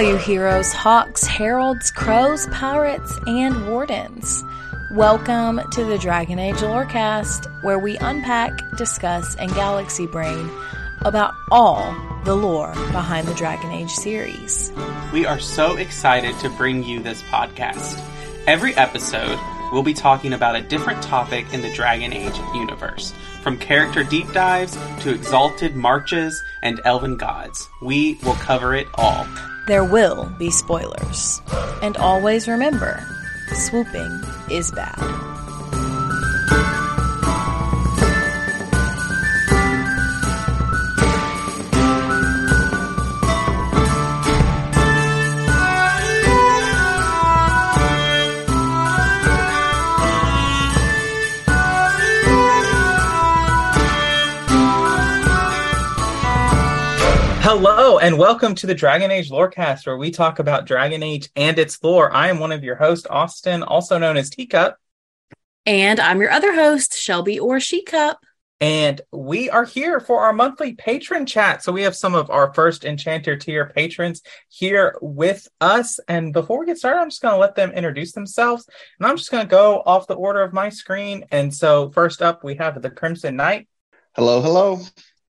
You heroes, Hawkes, heralds, crows, pirates, and wardens. Welcome to the Dragon Age Lorecast, where we unpack, discuss, and galaxy brain about all the lore behind the Dragon Age series. We are so excited to bring you this podcast. Every episode, we'll be talking about a different topic in the Dragon Age universe. From character deep dives to exalted marches and elven gods, we will cover it all. There will be spoilers. And always remember swooping is bad. Hello and welcome to the Dragon Age Lorecast, where we talk about Dragon Age and its lore. I am one of your hosts, Austin, also known as Teacup. And I'm your other host, Shelby or She Cup. And we are here for our monthly patron chat. So we have some of our first Enchanter tier patrons here with us. And before we get started, I'm just going to let them introduce themselves. And I'm just going to go off the order of my screen. And so first up, we have the Crimson Knight. Hello, hello.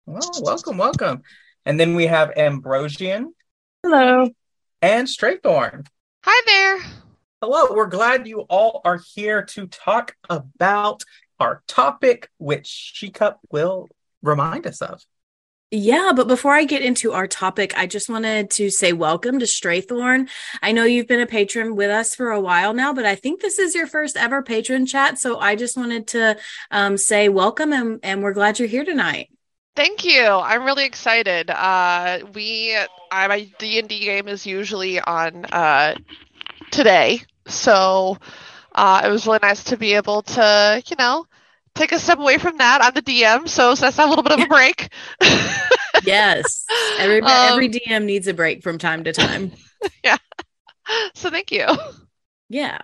Well, welcome, welcome. And then we have Ambrosian. Hello. And Straightthorn. Hi there. Hello. We're glad you all are here to talk about our topic, which She Cup will remind us of. Yeah, but before I get into our topic, I just wanted to say welcome to Straithorn. I know you've been a patron with us for a while now, but I think this is your first ever patron chat. So I just wanted to um, say welcome and, and we're glad you're here tonight. Thank you. I'm really excited. Uh, we, I, my D and D game is usually on uh, today, so uh, it was really nice to be able to, you know, take a step away from that. I'm the DM, so, so that's a little bit of a break. yes, every um, every DM needs a break from time to time. Yeah. So thank you. Yeah.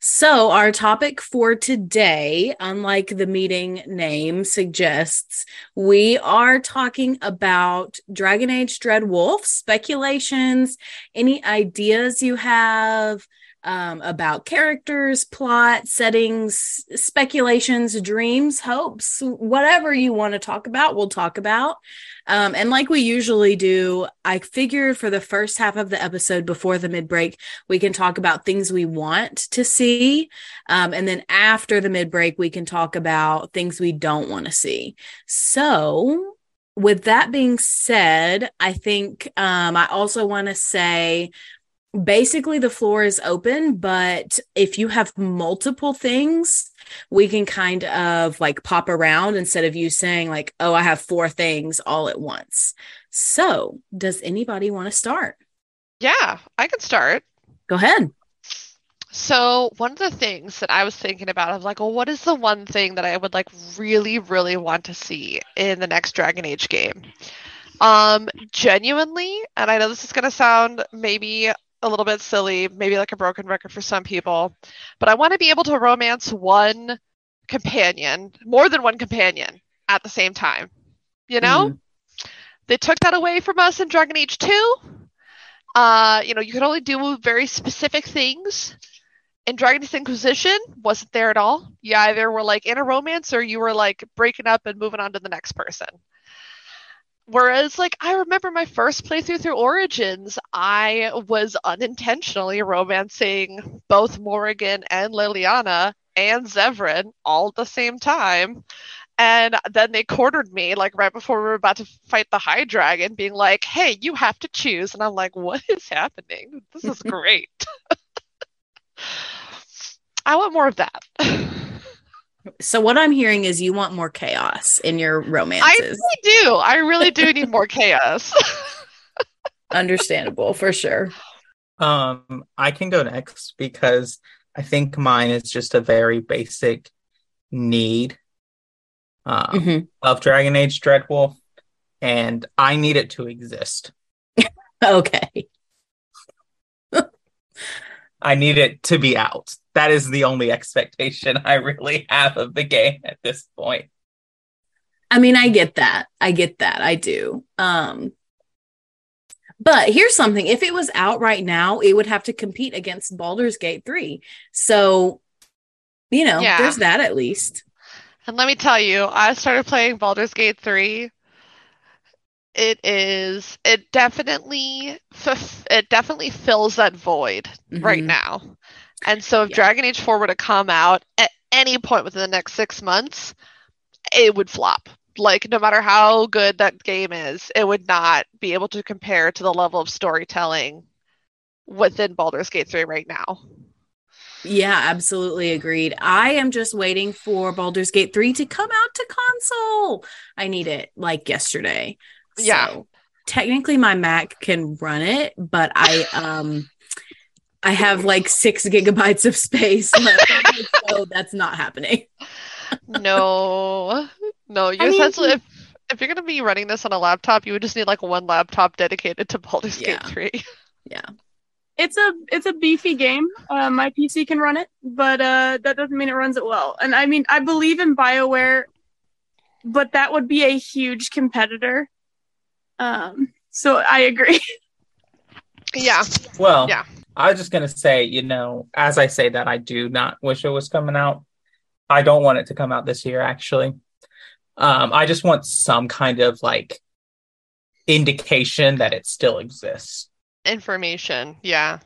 So, our topic for today, unlike the meeting name suggests, we are talking about Dragon Age Dreadwolf speculations, any ideas you have, um, about characters, plot, settings, speculations, dreams, hopes, whatever you want to talk about, we'll talk about. Um, and like we usually do, I figured for the first half of the episode before the mid break, we can talk about things we want to see. Um, and then after the mid break, we can talk about things we don't want to see. So, with that being said, I think um, I also want to say basically the floor is open but if you have multiple things we can kind of like pop around instead of you saying like oh i have four things all at once. So does anybody want to start? Yeah i can start. Go ahead. So one of the things that i was thinking about of like well what is the one thing that i would like really really want to see in the next dragon age game? Um genuinely and i know this is going to sound maybe a little bit silly, maybe like a broken record for some people, but I want to be able to romance one companion, more than one companion at the same time. You know? Mm. They took that away from us in Dragon Age 2. Uh, you know, you could only do very specific things. And Dragon Age Inquisition wasn't there at all. You either were like in a romance or you were like breaking up and moving on to the next person. Whereas, like, I remember my first playthrough through Origins, I was unintentionally romancing both Morrigan and Leliana and Zevran all at the same time. And then they cornered me, like, right before we were about to fight the High Dragon, being like, hey, you have to choose. And I'm like, what is happening? This is great. I want more of that. So what I'm hearing is you want more chaos in your I romances. really do. I really do need more chaos. Understandable for sure. Um, I can go next because I think mine is just a very basic need um, Mhm. of Dragon Age Dreadwolf, and I need it to exist. Okay. I need it to be out. That is the only expectation I really have of the game at this point. I mean, I get that. I get that. I do. Um but here's something. If it was out right now, it would have to compete against Baldur's Gate 3. So, you know, Yeah. there's that at least. And let me tell you, I started playing Baldur's Gate 3. It is it definitely it definitely fills that void right Mhm. now. And so if Yeah. Dragon Age 4 were to come out at any point within the next 6 months, it would flop. Like no matter how good that game is, it would not be able to compare to the level of storytelling within Baldur's Gate 3 right now. Yeah, absolutely agreed. I am just waiting for Baldur's Gate 3 to come out to console. I need it like yesterday. Yeah. So, technically my Mac can run it, but I um I have like 6 gigabytes of space left, so that's not happening. No, no. You I mean- essentially, if if you're gonna be running this on a laptop, you would just need like one laptop dedicated to Baldur's Gate Three. Yeah. It's a it's a beefy game. Uh, my PC can run it, but uh, that doesn't mean it runs it well. And I mean, I believe in Bioware, but that would be a huge competitor. Um, so I agree. Yeah, Well, Yeah. I was just gonna say, you know, as I say that, I do not wish it was coming out. I don't want it to come out this year, actually. Um, I just want some kind of like indication that it still exists. information. Yeah,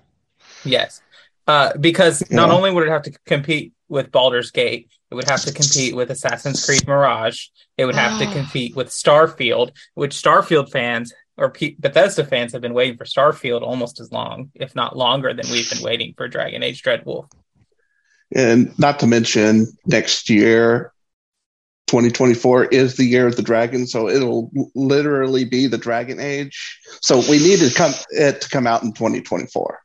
Yes. Uh, because not Yeah. only would it have to compete with Baldur's Gate, it would have to compete with Assassin's Creed Mirage. It would have to ah. compete with Starfield, which Starfield fans or P- Bethesda fans have been waiting for Starfield almost as long, if not longer, than we've been waiting for Dragon Age Dreadwolf. And not to mention, next year, 2024 is the year of the dragon, so it'll literally be the Dragon Age. So we need to come it to come out in 2024.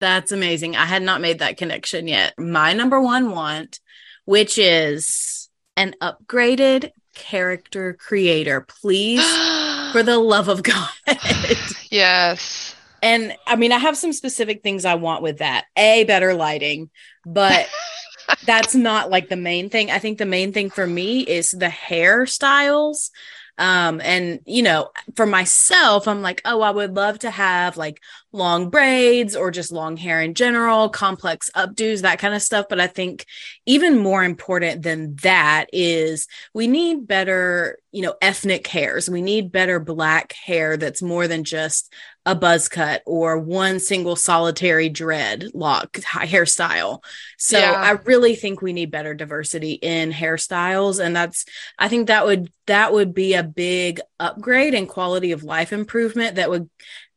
That's amazing. I had not made that connection yet. My number one want, which is an upgraded character creator, please, for the love of God. yes. and I mean, I have some specific things I want with that. A, better lighting, but that's not like the main thing. I think the main thing for me is the hairstyles. Um, and you know, for myself, I'm like, oh, I would love to have like long braids or just long hair in general, complex updos, that kind of stuff. But I think even more important than that is we need better, you know, ethnic hairs. We need better black hair that's more than just a buzz cut or one single solitary dread lock hairstyle. So Yeah. I really think we need better diversity in hairstyles and that's I think that would that would be a big upgrade and quality of life improvement that would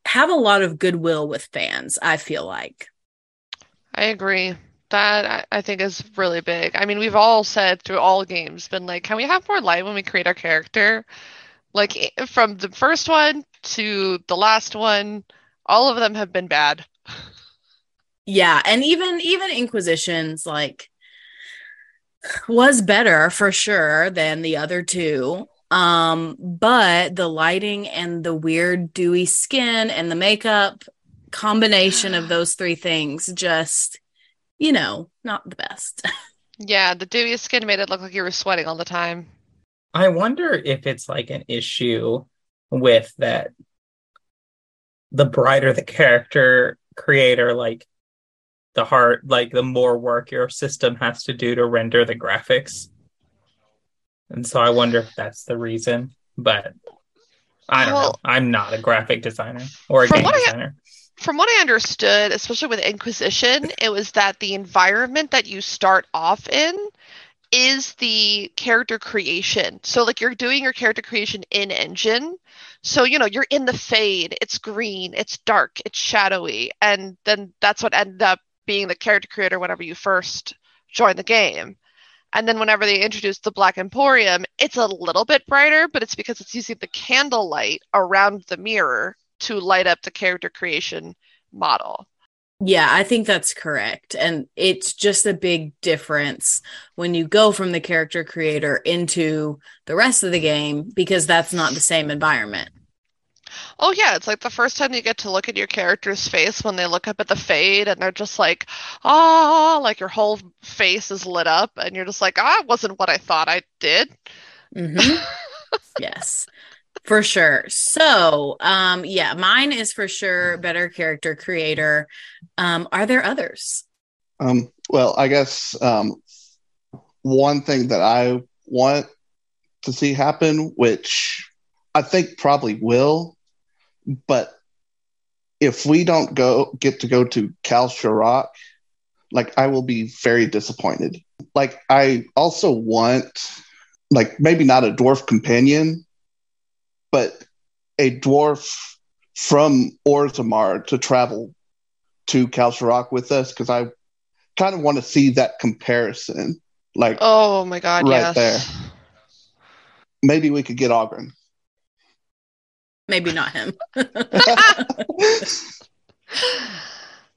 have a lot of goodwill with fans, I feel like. I agree. That I, think is really big. I mean, we've all said through all games, been like, can we have more light when we create our character? Like from the first one to the last one, all of them have been bad. Yeah, and even even Inquisitions like was better for sure than the other two. Um, but the lighting and the weird dewy skin and the makeup combination of those three things just you know, not the best. Yeah, the dewy skin made it look like you were sweating all the time. I wonder if it's like an issue with that the brighter the character creator, like the heart, like the more work your system has to do to render the graphics. And so I wonder if that's the reason, but I don't Well, know. I'm not a graphic designer or a game what I- designer. From what I understood, especially with Inquisition, it was that the environment that you start off in is the character creation. So like you're doing your character creation in engine. So you know, you're in the fade, it's green, it's dark, it's shadowy, and then that's what ended up being the character creator whenever you first join the game. And then whenever they introduced the Black Emporium, it's a little bit brighter, but it's because it's using the candlelight around the mirror to light up the character creation model. Yeah, I think that's correct. And it's just a big difference when you go from the character creator into the rest of the game because that's not the same environment. Oh yeah, it's like the first time you get to look at your character's face when they look up at the fade and they're just like, "Ah," like your whole face is lit up and you're just like, "Ah, it wasn't what I thought I did." Mhm. yes, for sure. So, um, yeah, mine is for sure better character creator. Um, are there others? Um, well, I guess um, one thing that I want to see happen, which I think probably will, but if we don't go get to go to Kal-Sharok, like I will be very disappointed. Like I also want, like maybe not a dwarf companion, but a dwarf from Orzammar to travel to Kal-Sharok with us because I kind of want to see that comparison. Like Oh my god, Right yes. maybe we could get Ogren. Maybe not him.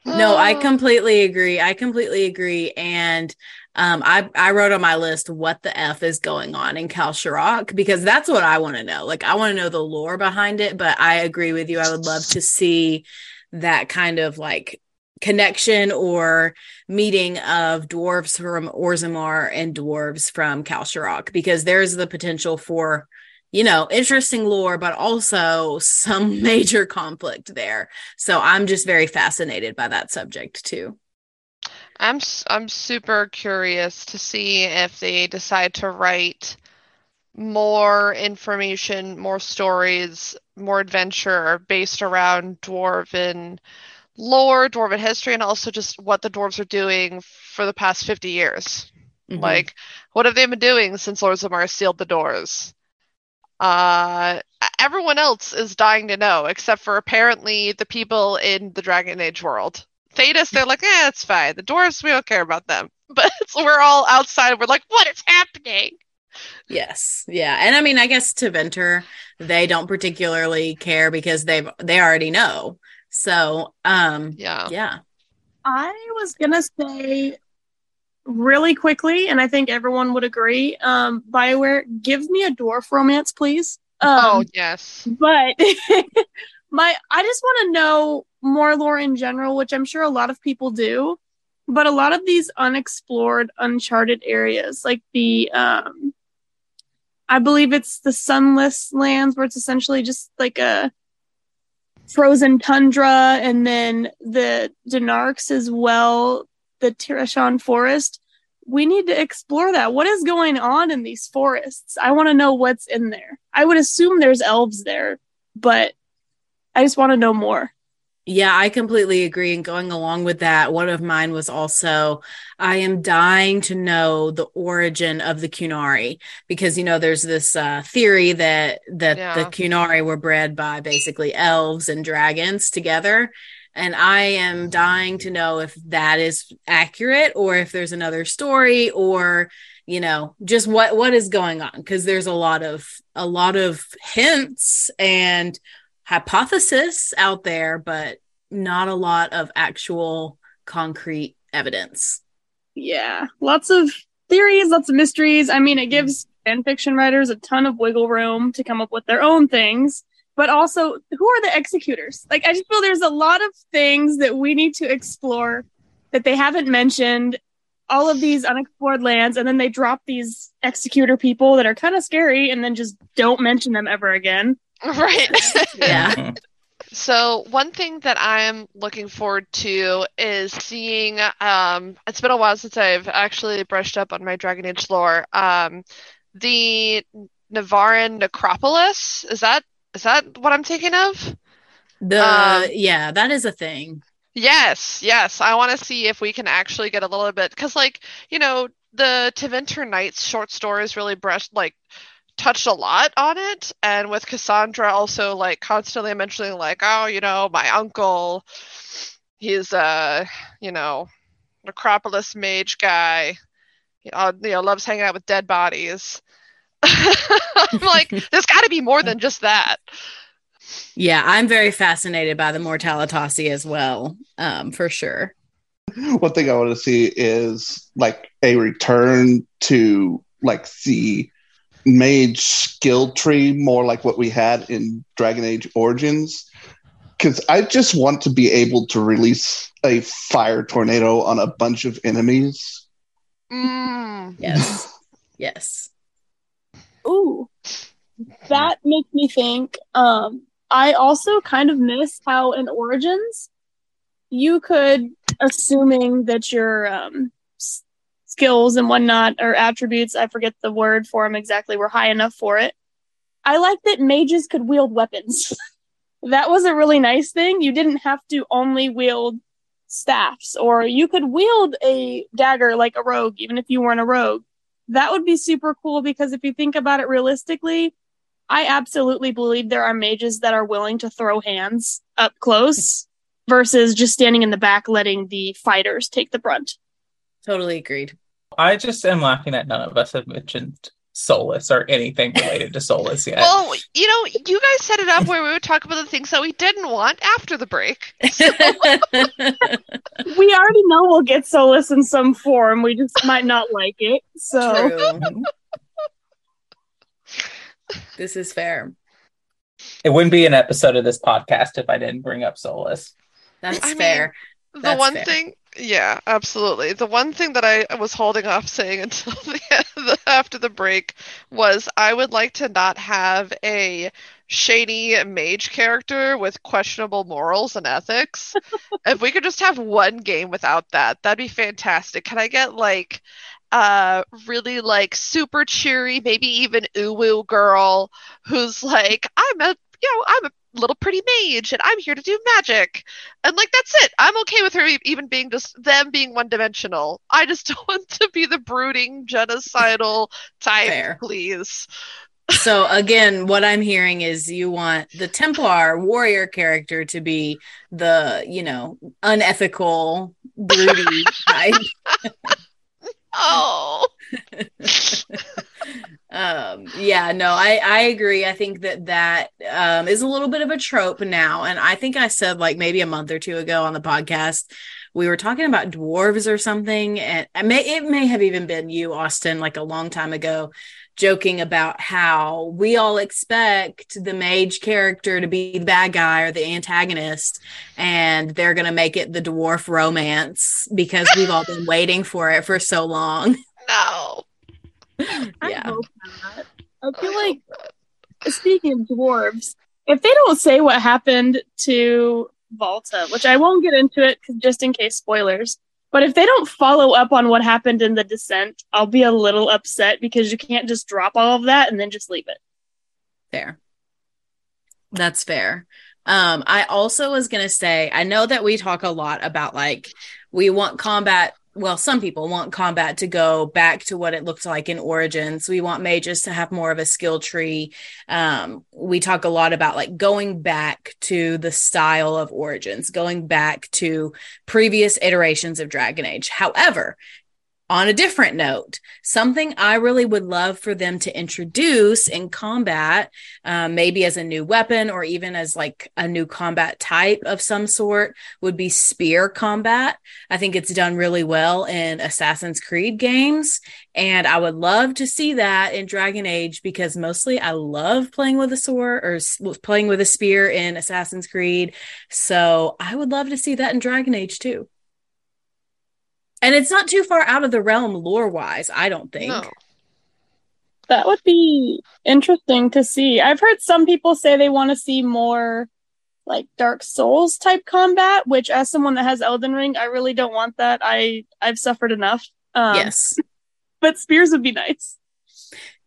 No, I completely agree. I completely agree. And um, I I wrote on my list what the f is going on in Kal-Sharok because that's what I want to know. Like I want to know the lore behind it. But I agree with you. I would love to see that kind of like connection or meeting of dwarves from Orzammar and dwarves from Kal-Sharok because there's the potential for you know interesting lore, but also some major conflict there. So I'm just very fascinated by that subject too. I'm I'm super curious to see if they decide to write more information, more stories, more adventure based around dwarven lore, dwarven history, and also just what the dwarves are doing for the past 50 years. Mhm. Like, what have they been doing since Lords of Mars sealed the doors? Uh, everyone else is dying to know, except for apparently the people in the Dragon Age world. Thedas, they're like, eh, it's fine. The dwarves, we don't care about them. But we're all outside. We're like, what is happening? yes, yeah, and I mean, I guess Tevinter, they don't particularly care because they've they already know. So, um, Yeah. yeah, I was gonna say really quickly, and I think everyone would agree. Um, Bioware, give me a dwarf romance, please. Um, oh, yes. but my I just want to know more lore in general, which I'm sure a lot of people do. But a lot of these unexplored, uncharted areas, like the um I believe it's the sunless lands where it's essentially just like a frozen tundra and then the Donarks as well, the Tirashan forest. We need to explore that. What is going on in these forests? I want to know what's in there. I would assume there's elves there, but I just want to know more. Yeah, I completely agree. And going along with that, one of mine was also I am dying to know the origin of the Qunari because you know there's this uh, theory that that the Qunari were bred by basically elves and dragons together. And I am dying to know if that is accurate or if there's another story or you know just what what is going on because there's a lot of a lot of hints and hypothesis out there, but not a lot of actual concrete evidence. Yeah, lots of theories, lots of mysteries. I mean, it gives fan fiction writers a ton of wiggle room to come up with their own things. But also, who are the executors? Like, I just feel there's a lot of things that we need to explore that they haven't mentioned. All of these unexplored lands, and then they drop these executor people that are kind of scary, and then just don't mention them ever again. Right. Yeah. So one thing that I'm looking forward to is seeing. Um, it's been a while since I've actually brushed up on my Dragon Age lore. Um, the Nevarran Necropolis is that is that what I'm thinking of? The Um, yeah, that is a thing. Yes, yes. I want to see if we can actually get a little bit because, like, you know, the Tevinter Nights short stories really brushed like touched a lot on it, and with Cassandra also like constantly mentioning like, oh, you know, my uncle, he's uh, you know, Necropolis mage guy, know, you know loves hanging out with dead bodies. I'm like, there's got to be more than just that. Yeah, I'm very fascinated by the Mortalitasi as well, um, for sure. One thing I want to see is like a return to like the mage skill tree, more like what we had in Dragon Age Origins. Because I just want to be able to release a fire tornado on a bunch of enemies. Mm. Yes, yes. Ooh, that makes me think. Um, I also kind of miss how in Origins you could, assuming that your um, s- skills and whatnot or attributes, I forget the word for them exactly, were high enough for it. I like that mages could wield weapons. that was a really nice thing. You didn't have to only wield staffs, or you could wield a dagger like a rogue, even if you weren't a rogue that would be super cool because if you think about it realistically, I absolutely believe there are mages that are willing to throw hands up close versus just standing in the back letting the fighters take the brunt. Totally agreed. I just am laughing that none of us have mentioned Solas or anything related to Solas yet. Well, you know, you guys set it up where we would talk about the things that we didn't want after the break. We already know we'll get Solas in some form. We just might not like it. So True. this is fair. it wouldn't be an episode of this podcast if I didn't bring up Solas. That's I mean, fair. The That's one fair. thing, yeah, absolutely. The one thing that I was holding off saying until the, the after the break was I would like to not have a shady mage character with questionable morals and ethics. if we could just have one game without that, that'd be fantastic. Can I get like uh really like super cheery, maybe even uwu girl who's like, I'm a you know, I'm a little pretty mage and I'm here to do magic. And like that's it. I'm okay with her even being just them being one dimensional. I just don't want to be the brooding genocidal type, Fair. please. So again, what I'm hearing is you want the Templar warrior character to be the, you know, unethical, broody type. Oh, um yeah no i i agree. I think that that um is a little bit of a trope now. And i think i said like maybe a month or two ago on the podcast we were talking about dwarves or something. And it may it may have even been you austin like a long time ago joking about how we all expect the mage character to be the bad guy or the antagonist and they're going to make it the dwarf romance because we've all been waiting for it for so long no. I yeah hope not. I feel like speaking of dwarves, if they don't say what happened to Valta, which I won't get into it 'cause- just in case spoilers, but if they don't follow up on what happened in the descent, I'll be a little upset because you can't just drop all of that and then just leave it. Fair. That's fair. Um, I also was gonna say, I know that we talk a lot about like we want combat. Well, some people want combat to go back to what it looked like in Origins. We want mages to have more of a skill tree. Um, we talk a lot about like going back to the style of Origins, going back to previous iterations of Dragon Age. However, on a different note, something I really would love for them to introduce in combat, um, maybe as a new weapon or even as like a new combat type of some sort, would be spear combat. I think it's done really well in Assassin's Creed games. And I would love to see that in Dragon Age because mostly I love playing with a sword or playing with a spear in Assassin's Creed. So I would love to see that in Dragon Age too. And it's not too far out of the realm lore wise, I don't think. No. That would be interesting to see. I've heard some people say they want to see more like Dark Souls type combat, which as someone that has Elden Ring, I really don't want that. I I've suffered enough. Um, yes. But spears would be nice.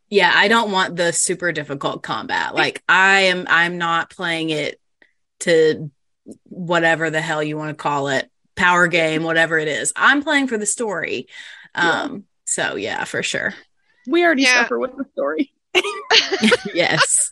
Yeah, I don't want the super difficult combat. Like I am I'm not playing it to whatever the hell you want to call it, power game, whatever it is. I'm playing for the story. Um so yeah, for sure. We already Yeah. suffer with the story. yes.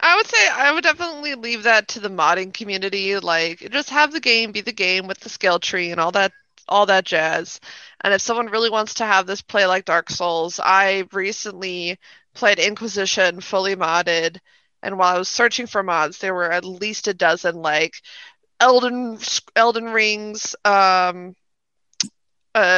I would say I would definitely leave that to the modding community. Like, just have the game be the game with the skill tree and all that, all that jazz. And if someone really wants to have this play like Dark Souls, I recently played Inquisition fully modded, and while I was searching for mods, there were at least a dozen like Elden Elden Rings, um,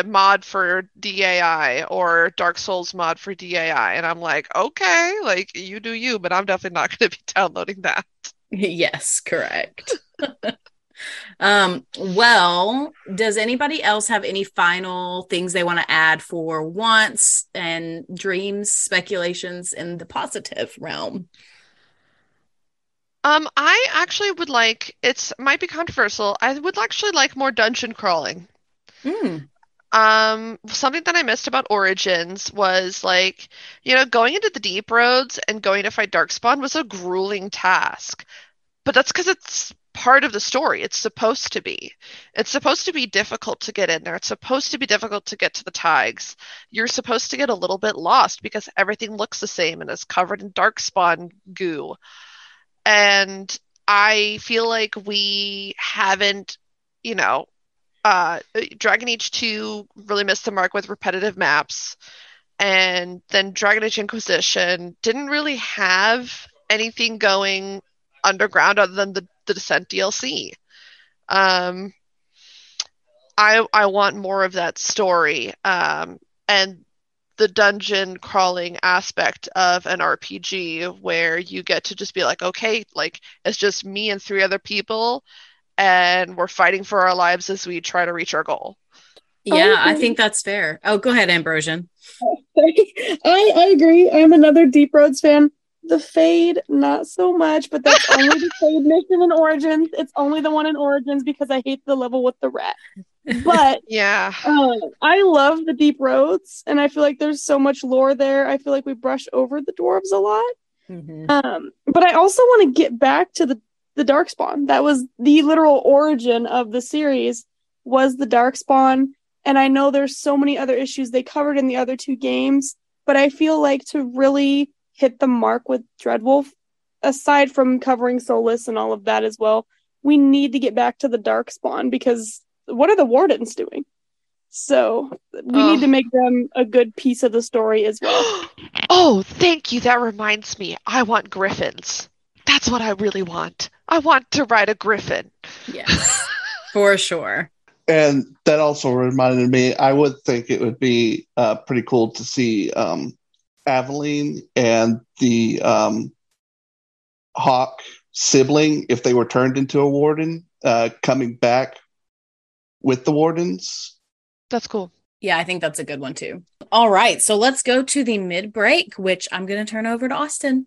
mod for DAI or Dark Souls mod for DAI, and I'm like, okay, like you do you, but I'm definitely not going to be downloading that. Yes, correct. um, well, does anybody else have any final things they want to add for wants and dreams, speculations in the positive realm? Um, I actually would like it's might be controversial. I would actually like more dungeon crawling. Mm, Um, something that I missed about Origins was like, you know, going into the deep roads and going to fight Darkspawn was a grueling task. But that's because it's part of the story. It's supposed to be. It's supposed to be difficult to get in there. It's supposed to be difficult to get to the thaigs. You're supposed to get a little bit lost because everything looks the same and is covered in Darkspawn goo. And I feel like we haven't, you know, uh, Dragon Age 2 really missed the mark with repetitive maps. And then Dragon Age Inquisition didn't really have anything going underground other than the, the Descent DLC. Um, I I want more of that story. Um, and the dungeon crawling aspect of an RPG where you get to just be like, okay, like it's just me and three other people and we're fighting for our lives as we try to reach our goal. yeah, I Okay. think that's fair. Oh, go ahead, Ambrosian. I I agree. I'm another Deep Roads fan. The Fade, not so much, but that's only the Fade mission in Origins. It's only the one in Origins because I hate the level with the rat. But Yeah. uh, I love the Deep Roads, and I feel like there's so much lore there. I feel like we brush over the dwarves a lot. Mhm. Um, but I also want to get back to the the Darkspawn. That was the literal origin of the series. Was the Darkspawn, and I know there's so many other issues they covered in the other two games, but I feel like to really hit the mark with Dreadwolf, aside from covering Solas and all of that as well, we need to get back to the Darkspawn because what are the Wardens doing? So we Ugh. need to make them a good piece of the story as well. oh, thank you. That reminds me. I want griffins. That's what I really want. I want to ride a griffin. Yes, for sure. And that also reminded me, I would think it would be uh, pretty cool to see um, Aveline and the um, Hawke sibling, if they were turned into a warden, uh, coming back with the wardens. That's cool. Yeah, I think that's a good one too. All right, so let's go to the mid break, which I'm going to turn over to Austin.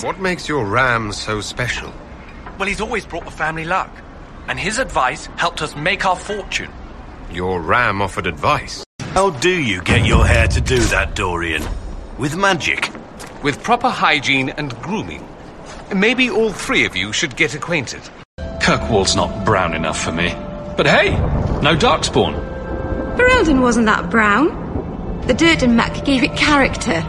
What makes your ram so special? Well, he's always brought the family luck. And his advice helped us make our fortune. Your ram offered advice. How do you get your hair to do that, Dorian? With magic? With proper hygiene and grooming. Maybe all three of you should get acquainted. Kirkwall's not brown enough for me. But hey, no darkspawn. Ferelden wasn't that brown. The dirt and muck gave it character.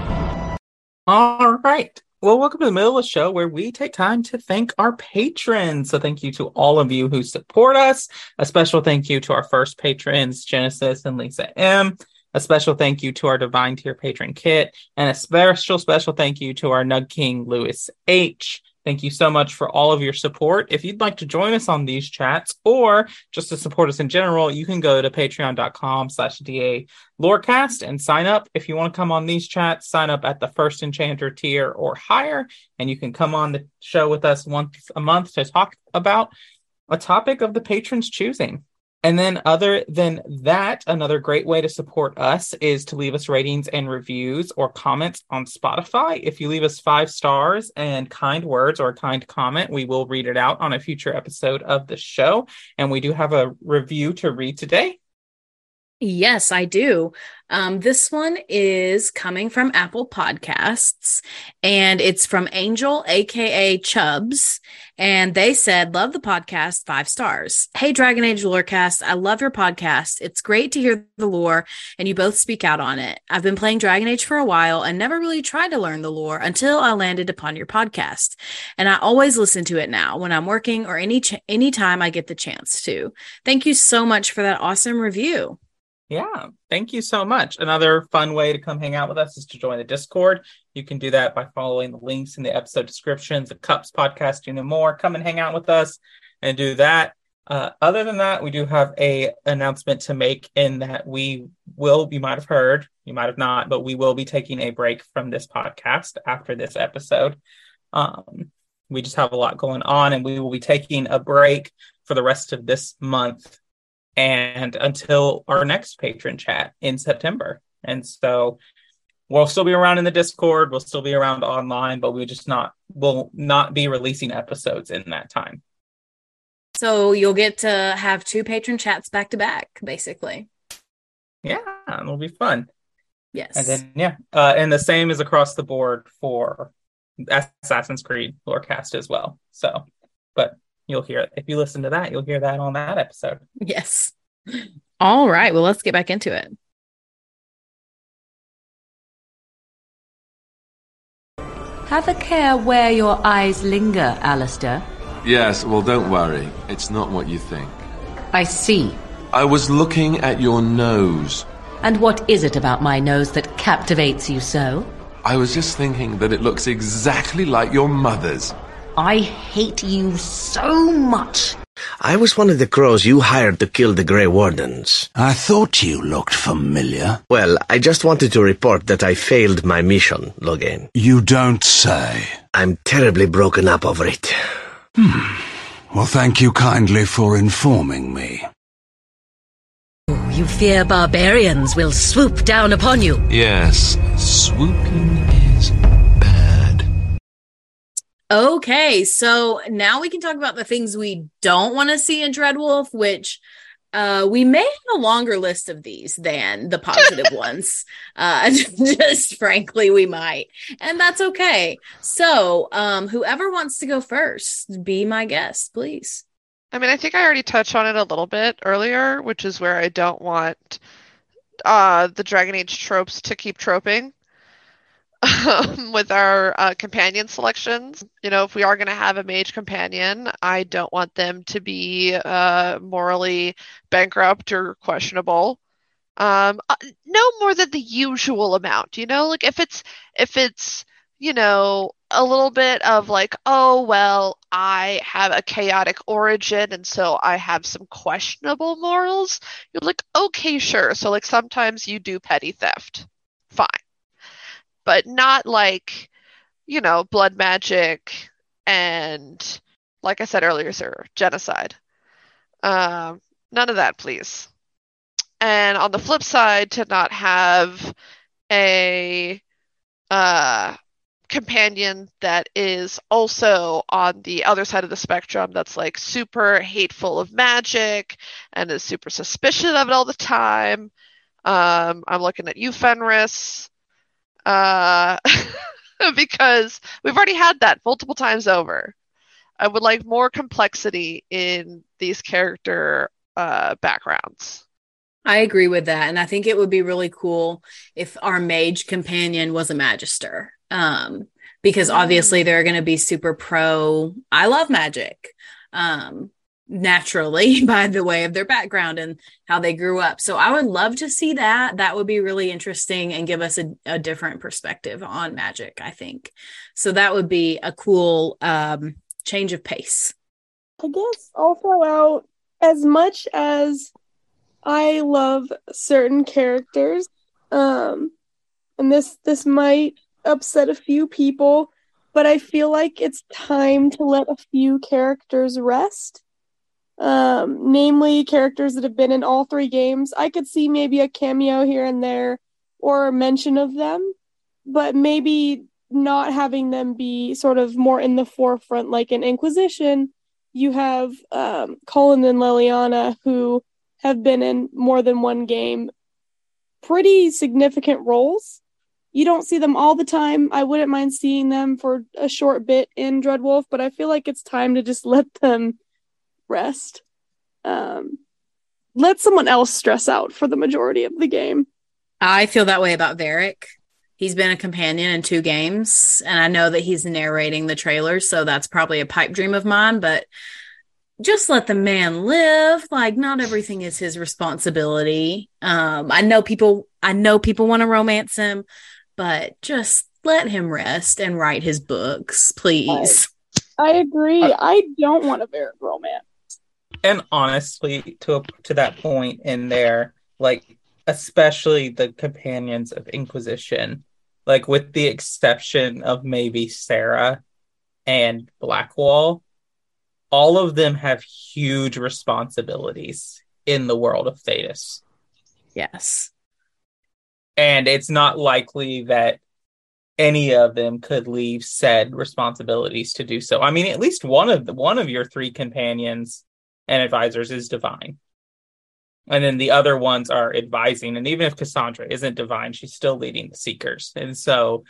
All right. Well, welcome to the middle of the show where we take time to thank our patrons. So, thank you to all of you who support us. A special thank you to our first patrons, Genesis and Lisa M. A special thank you to our Divine Tier patron Kit, and a special, special thank you to our Nug King Lewis H. Thank you so much for all of your support. If you'd like to join us on these chats or just to support us in general, you can go to patreon.com slash DA Lorecast and sign up. If you want to come on these chats, sign up at the first enchanter tier or higher, and you can come on the show with us once a month to talk about a topic of the patron's choosing. And then, other than that, another great way to support us is to leave us ratings and reviews or comments on Spotify. If you leave us five stars and kind words or a kind comment, we will read it out on a future episode of the show. And we do have a review to read today. Yes, I do. Um, this one is coming from Apple Podcasts and it's from Angel, aka Chubbs. And they said, Love the podcast, five stars. Hey, Dragon Age Lorecast, I love your podcast. It's great to hear the lore and you both speak out on it. I've been playing Dragon Age for a while and never really tried to learn the lore until I landed upon your podcast. And I always listen to it now when I'm working or any ch- anytime I get the chance to. Thank you so much for that awesome review. Yeah, thank you so much. Another fun way to come hang out with us is to join the Discord. You can do that by following the links in the episode descriptions, the Cups podcast, you know more. Come and hang out with us and do that. Uh, other than that, we do have a announcement to make in that we will, you might have heard, you might have not, but we will be taking a break from this podcast after this episode. Um, we just have a lot going on, and we will be taking a break for the rest of this month and until our next patron chat in September. And so we'll still be around in the Discord, we'll still be around online, but we just not will not be releasing episodes in that time. So you'll get to have two patron chats back to back, basically. Yeah, it'll be fun. Yes. And then yeah, uh, and the same is across the board for Assassin's Creed Lorecast as well. So, but you'll hear if you listen to that, you'll hear that on that episode. Yes. All right. Well, let's get back into it. Have a care where your eyes linger, Alistair. Yes, well, don't worry. It's not what you think. I see. I was looking at your nose. And what is it about my nose that captivates you so? I was just thinking that it looks exactly like your mother's. I hate you so much. I was one of the crows you hired to kill the Grey Wardens. I thought you looked familiar. Well, I just wanted to report that I failed my mission, Loghain. You don't say. I'm terribly broken up over it. Hmm. Well, thank you kindly for informing me. Oh, you fear barbarians will swoop down upon you. Yes, swooping is Okay, so now we can talk about the things we don't want to see in Dreadwolf, which uh, we may have a longer list of these than the positive ones. Uh, just frankly, we might, and that's okay. So, um, whoever wants to go first, be my guest, please. I mean, I think I already touched on it a little bit earlier, which is where I don't want uh, the Dragon Age tropes to keep troping um, with our uh, companion selections. You know, if we are going to have a mage companion, I don't want them to be uh, morally bankrupt or questionable. Um, uh, no more than the usual amount. You know, like if it's if it's you know a little bit of like, oh well, I have a chaotic origin and so I have some questionable morals. You're like, okay, sure. So like sometimes you do petty theft. Fine but not like, you know, blood magic and, like I said earlier, sir, genocide. Um, none of that, please. And on the flip side, to not have a uh, companion that is also on the other side of the spectrum that's like super hateful of magic and is super suspicious of it all the time. Um, I'm looking at you, Fenris uh, because we've already had that multiple times over. I would like more complexity in these character uh, backgrounds. I agree with that. And I think it would be really cool if our mage companion was a magister. Um, because obviously they're going to be super pro. I love magic. Um, naturally by the way of their background and how they grew up. So I would love to see that. That would be really interesting and give us a, a different perspective on magic, I think. So that would be a cool um, change of pace. I guess I'll throw out as much as I love certain characters, um, and this this might upset a few people, but I feel like it's time to let a few characters rest. Um, namely, characters that have been in all three games. I could see maybe a cameo here and there or a mention of them, but maybe not having them be sort of more in the forefront, like in Inquisition. You have um, Cullen and Leliana, who have been in more than one game, pretty significant roles. You don't see them all the time. I wouldn't mind seeing them for a short bit in Dreadwolf, but I feel like it's time to just let them rest. Um, let someone else stress out for the majority of the game. I feel that way about Varric. He's been a companion in two games, and I know that he's narrating the trailers, so that's probably a pipe dream of mine, but just let the man live. Like, not everything is his responsibility. Um, I know people I know people want to romance him, but just let him rest and write his books, please. I, I agree. I, I don't want a Varric romance. And honestly, to to that point in there, like especially the companions of Inquisition, like with the exception of maybe Sera and Blackwall, all of them have huge responsibilities in the world of Thedas. Yes. And it's not likely that any of them could leave said responsibilities to do so. I mean, at least one of the one of your three companions and advisors is divine. And then the other ones are advising. And even if Cassandra isn't divine, she's still leading the seekers. And so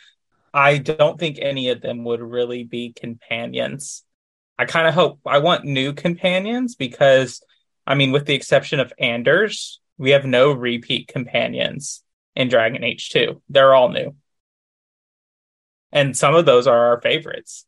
I don't think any of them would really be companions. I kind of hope I want new companions because, I mean, with the exception of Anders, we have no repeat companions in Dragon Age 2. They're all new. And some of those are our favorites.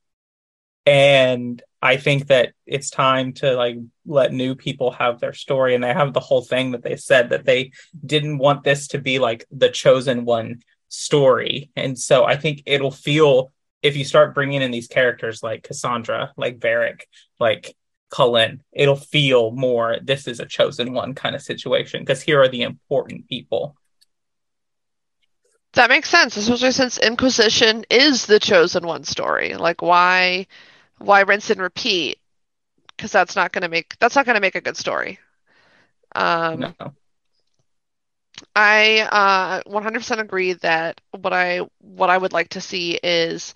And I think that it's time to like let new people have their story and they have the whole thing that they said that they didn't want this to be like the chosen one story. And so I think it'll feel if you start bringing in these characters like Cassandra, like Varric, like Cullen, it'll feel more this is a chosen one kind of situation because here are the important people. That makes sense, especially since Inquisition is the chosen one story. Like why why rinse and repeat? Because that's not going to make that's not going to make a good story. Um, no. I uh, 100% agree that what I what I would like to see is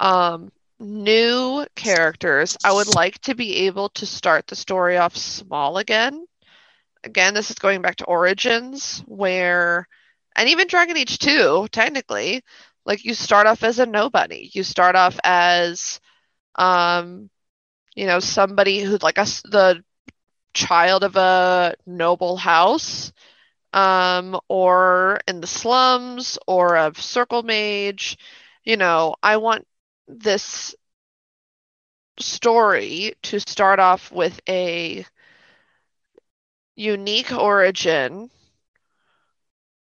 um, new characters. I would like to be able to start the story off small again. Again, this is going back to Origins, where and even Dragon Age 2, technically, like you start off as a nobody. You start off as um, you know, somebody who's like a, the child of a noble house, um, or in the slums, or a circle mage. You know, I want this story to start off with a unique origin.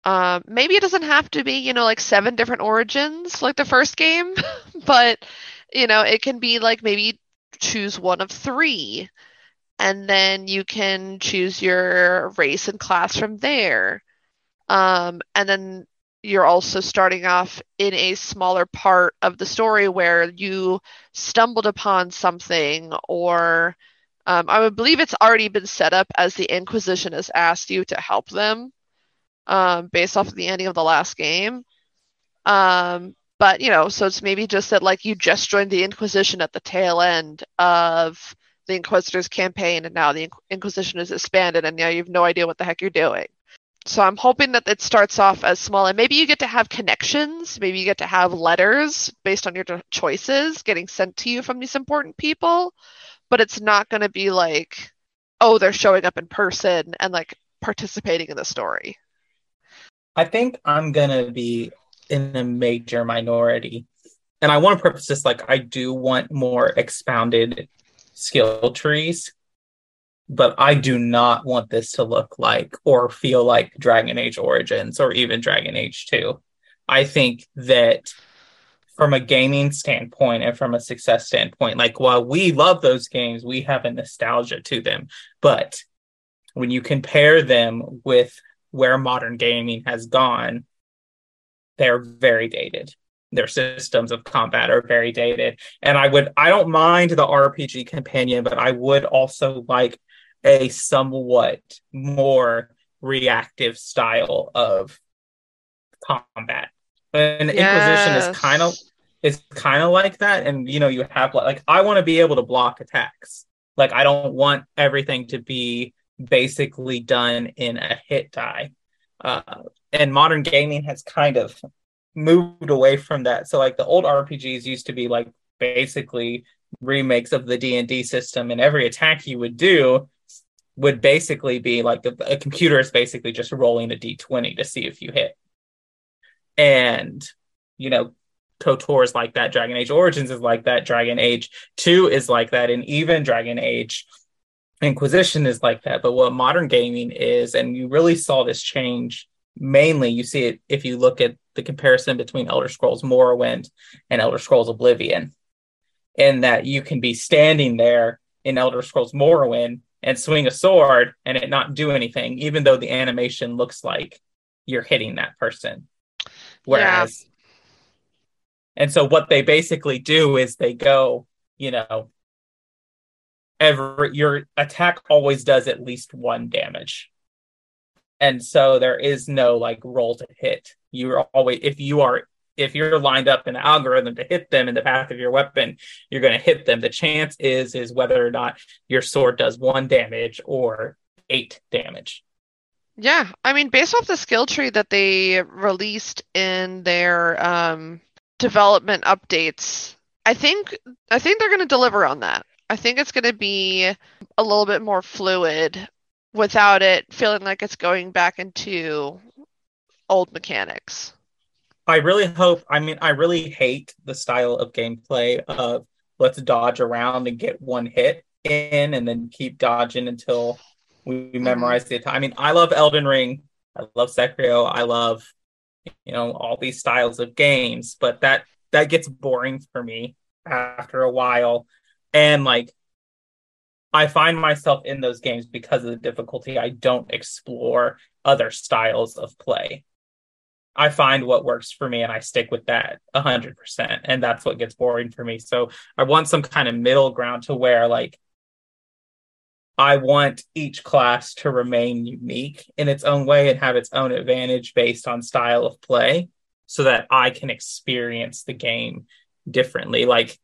Uh, maybe it doesn't have to be, you know, like seven different origins like the first game, but you know, it can be like maybe choose one of three, and then you can choose your race and class from there. Um, and then you're also starting off in a smaller part of the story where you stumbled upon something or um, I would believe it's already been set up as the Inquisition has asked you to help them um, based off of the ending of the last game. Um, but you know, so it's maybe just that like you just joined the Inquisition at the tail end of the Inquisitor's campaign, and now the Inquisition is expanded, and now you have no idea what the heck you're doing. So I'm hoping that it starts off as small, and maybe you get to have connections. Maybe you get to have letters based on your choices getting sent to you from these important people. But it's not going to be like, oh, they're showing up in person and like participating in the story. I think I'm gonna be in a major minority. And I want to purpose this like I do want more expounded skill trees but I do not want this to look like or feel like Dragon Age Origins or even Dragon Age 2. I think that from a gaming standpoint and from a success standpoint, like while we love those games, we have a nostalgia to them. But when you compare them with where modern gaming has gone, they're very dated. Their systems of combat are very dated. And I would, I don't mind the RPG companion, but I would also like a somewhat more reactive style of combat. And yes. Inquisition is kind of is kind of like that. And you know, you have like I want to be able to block attacks. Like I don't want everything to be basically done in a hit die. Uh, and modern gaming has kind of moved away from that. So like the old RPGs used to be like basically remakes of the D&D system and every attack you would do would basically be like a, a computer is basically just rolling a d20 to see if you hit. And you know, KOTOR is like that, Dragon Age Origins is like that, Dragon Age 2 is like that, and even Dragon Age Inquisition is like that. But what modern gaming is, and you really saw this change mainly, you see it if you look at the comparison between Elder Scrolls Morrowind and Elder Scrolls Oblivion, in that you can be standing there in Elder Scrolls Morrowind and swing a sword and it not do anything, even though the animation looks like you're hitting that person. Whereas, yeah. and so what they basically do is they go, you know, every your attack always does at least one damage. And so there is no like roll to hit. You're always, if you are if you're lined up in the algorithm to hit them in the path of your weapon, you're going to hit them. The chance is is whether or not your sword does one damage or eight damage. Yeah, I mean, based off the skill tree that they released in their um, development updates, I think I think they're going to deliver on that. I think it's going to be a little bit more fluid without it feeling like it's going back into old mechanics. I really hope. I mean, I really hate the style of gameplay of let's dodge around and get one hit in, and then keep dodging until we mm-hmm. memorize the attack. I mean, I love Elden Ring. I love Sekiro. I love you know all these styles of games, but that that gets boring for me after a while, and like I find myself in those games because of the difficulty. I don't explore other styles of play. I find what works for me and I stick with that a hundred percent. And that's what gets boring for me. So I want some kind of middle ground to where like I want each class to remain unique in its own way and have its own advantage based on style of play so that I can experience the game differently. Like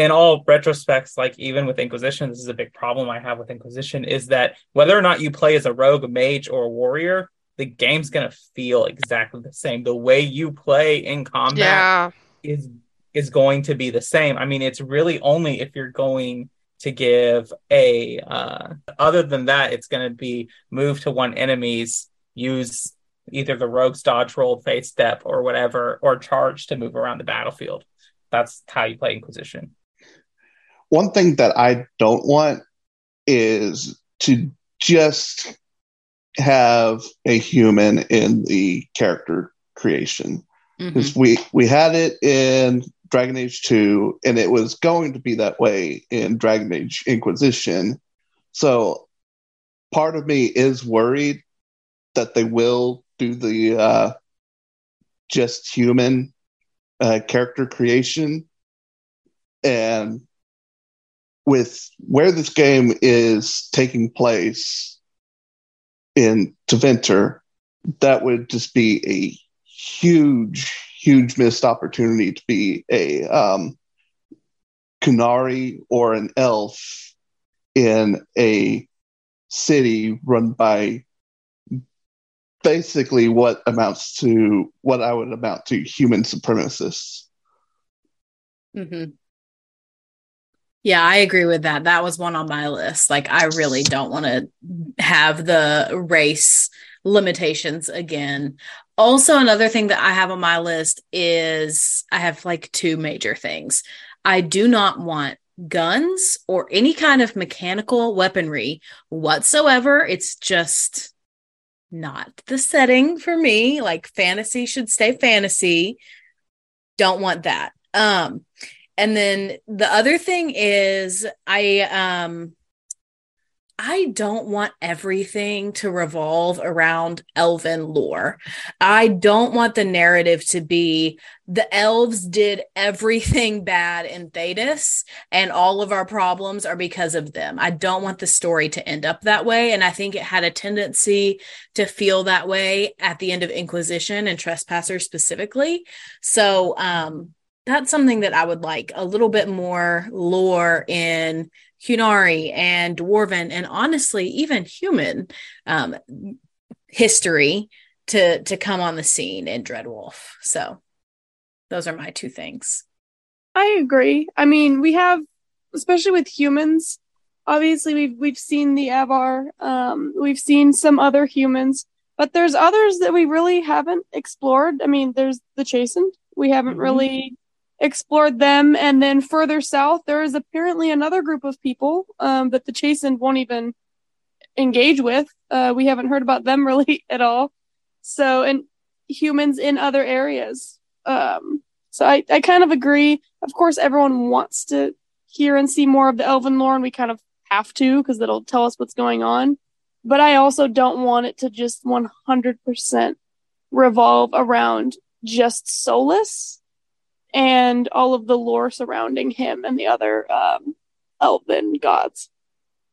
in all retrospects, like even with Inquisition, this is a big problem I have with Inquisition is that whether or not you play as a rogue, a mage, or a warrior, the game's gonna feel exactly the same. The way you play in combat yeah. is is going to be the same. I mean, it's really only if you're going to give a uh, other than that, it's going to be move to one enemies, use either the rogue's dodge roll, fade step, or whatever, or charge to move around the battlefield. That's how you play Inquisition. One thing that I don't want is to just have a human in the character creation because mm-hmm. we we had it in Dragon Age 2 and it was going to be that way in Dragon Age Inquisition. So part of me is worried that they will do the uh, just human uh, character creation and with where this game is taking place in Tevinter, that would just be a huge, huge missed opportunity to be a um, Qunari or an elf in a city run by basically what amounts to what I would amount to human supremacists. Mm-hmm. Yeah, I agree with that. That was one on my list. Like, I really don't want to have the race limitations again. Also, another thing that I have on my list is I have like two major things. I do not want guns or any kind of mechanical weaponry whatsoever. It's just not the setting for me. Like fantasy should stay fantasy. Don't want that. Um and then the other thing is I um I don't want everything to revolve around elven lore. I don't want the narrative to be the elves did everything bad in Thedas and all of our problems are because of them. I don't want the story to end up that way. And I think it had a tendency to feel that way at the end of Inquisition and Trespassers specifically. So, um, that's something that I would like a little bit more lore in Qunari and Dwarven, and honestly, even human um, history to to come on the scene in Dreadwolf. So, those are my two things. I agree. I mean, we have, especially with humans. Obviously, we've we've seen the Avvar. Um, we've seen some other humans, but there's others that we really haven't explored. I mean, there's the Chasind. We haven't mm-hmm. really explored them. And then further south, there is apparently another group of people um, that the Chasind won't even engage with. Uh, we haven't heard about them really at all. So, and humans in other areas. Um, so I, I kind of agree. Of course, everyone wants to hear and see more of the Elven lore, and we kind of have to because it'll tell us what's going on. But I also don't want it to just 100% revolve around just Solas and all of the lore surrounding him and the other um, elven gods.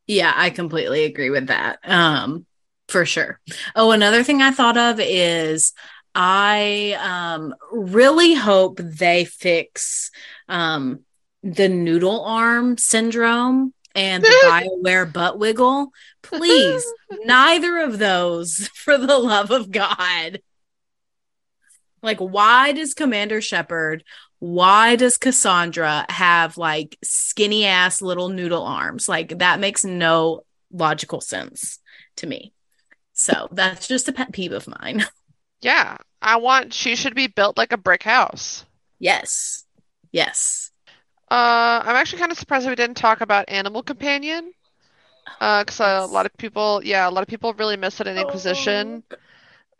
Yeah, I completely agree with that. Um, for sure. Oh, another thing I thought of is I um really hope they fix um the noodle arm syndrome and the Bioware butt wiggle. Please, neither of those, for the love of God. Like, why does Commander Shepard why does Cassandra have like skinny ass little noodle arms? Like that makes no logical sense to me. So that's just a pet peeve of mine. Yeah, I want she should be built like a brick house. Yes. Yes. Uh, I'm actually kind of surprised we didn't talk about Animal Companion. Uh, because a lot of people, yeah, a lot of people really miss it in Inquisition. Oh.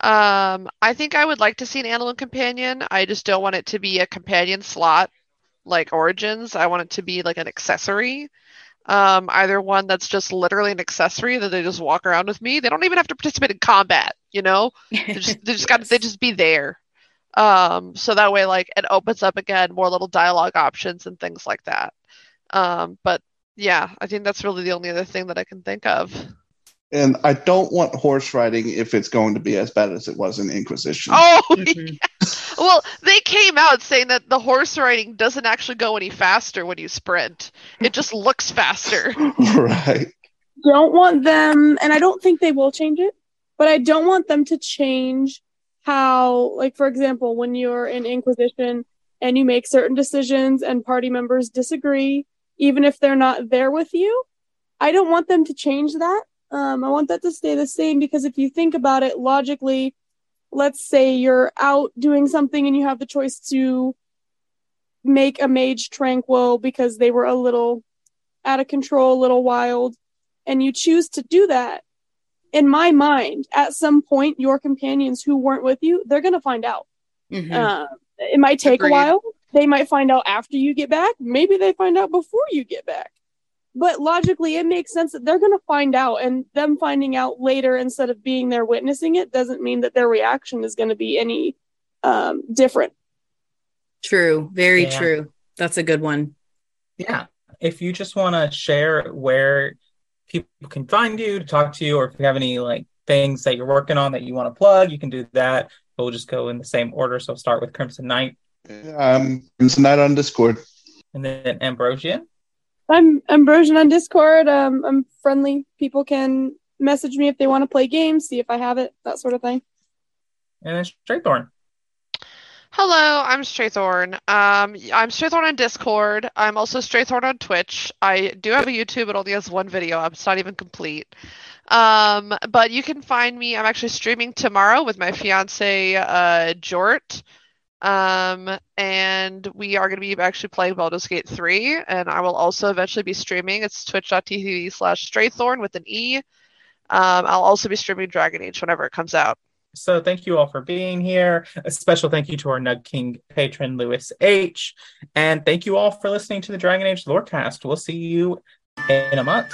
Um, I think I would like to see an animal companion. I just don't want it to be a companion slot like Origins. I want it to be like an accessory. Um, either one that's just literally an accessory that they just walk around with me. They don't even have to participate in combat, you know? They just they just got to they just be there. Um, so that way like it opens up again more little dialogue options and things like that. Um, but yeah, I think that's really the only other thing that I can think of. And I don't want horse riding if it's going to be as bad as it was in Inquisition. Oh, mm-hmm. yeah. well, they came out saying that the horse riding doesn't actually go any faster when you sprint. It just looks faster. right. Don't want them, and I don't think they will change it, but I don't want them to change how, like, for example, when you're in Inquisition and you make certain decisions and party members disagree, even if they're not there with you, I don't want them to change that um, I want that to stay the same because if you think about it logically, let's say you're out doing something and you have the choice to make a mage tranquil because they were a little out of control, a little wild, and you choose to do that. In my mind, at some point, your companions who weren't with you, they're going to find out. Mm-hmm. Uh, it might take Agreed. a while. They might find out after you get back. Maybe they find out before you get back but logically it makes sense that they're going to find out and them finding out later instead of being there witnessing it doesn't mean that their reaction is going to be any um, different. True. Very yeah. true. That's a good one. Yeah. If you just want to share where people can find you to talk to you or if you have any like things that you're working on that you want to plug you can do that. But we'll just go in the same order. So start with crimson knight um crimson knight on discord and then ambrosian I'm Ambrosian on Discord. Um, I'm friendly. People can message me if they want to play games, see if I have it, that sort of thing. And then Straythorn. Hello, I'm Straythorn. Um, I'm Straythorn on Discord. I'm also Straythorn on Twitch. I do have a YouTube. It only has one video. It's not even complete. Um, but you can find me. I'm actually streaming tomorrow with my fiance, uh, Jort. Um, and we are going to be actually playing Baldur's Gate 3, and I will also eventually be streaming. It's twitch.tv slash Straythorn with an E. Um, I'll also be streaming Dragon Age whenever it comes out. So thank you all for being here. A special thank you to our Nug King patron, Lewis H. And thank you all for listening to the Dragon Age Lorecast. We'll see you in a month.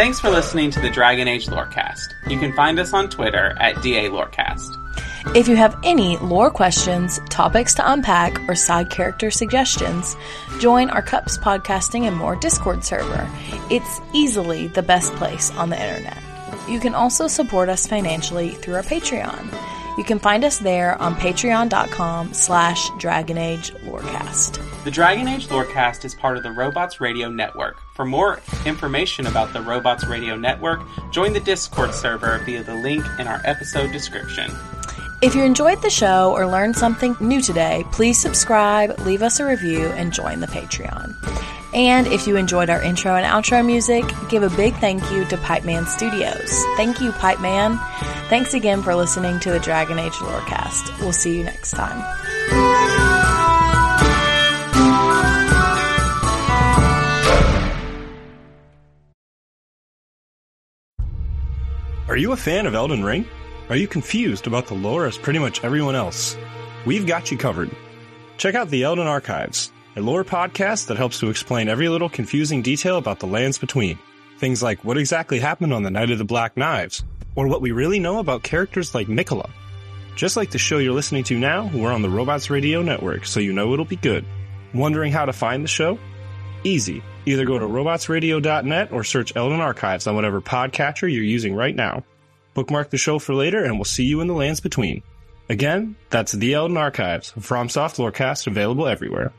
Thanks for listening to the Dragon Age Lorecast. You can find us on Twitter at DA Lorecast. If you have any lore questions, topics to unpack, or side character suggestions, join our Cups Podcasting and More Discord server. It's easily the best place on the internet. You can also support us financially through our Patreon. You can find us there on patreon.com slash Dragon Age Lorecast. The Dragon Age Lorecast is part of the Robots Radio Network. For more information about the Robots Radio Network, join the Discord server via the link in our episode description. If you enjoyed the show or learned something new today, please subscribe, leave us a review, and join the Patreon. And if you enjoyed our intro and outro music, give a big thank you to Pipeman Studios. Thank you, Pipe Man. Thanks again for listening to the Dragon Age Lorecast. We'll see you next time. Are you a fan of Elden Ring? Are you confused about the lore as pretty much everyone else? We've got you covered. Check out the Elden Archives, a lore podcast that helps to explain every little confusing detail about the lands between. Things like what exactly happened on the Night of the Black Knives, or what we really know about characters like Nicola. Just like the show you're listening to now, we're on the Robots Radio Network, so you know it'll be good. Wondering how to find the show? Easy. Either go to robotsradio.net or search Elden Archives on whatever podcatcher you're using right now. Bookmark the show for later, and we'll see you in the lands between. Again, that's The Elden Archives, a FromSoft Lorecast available everywhere.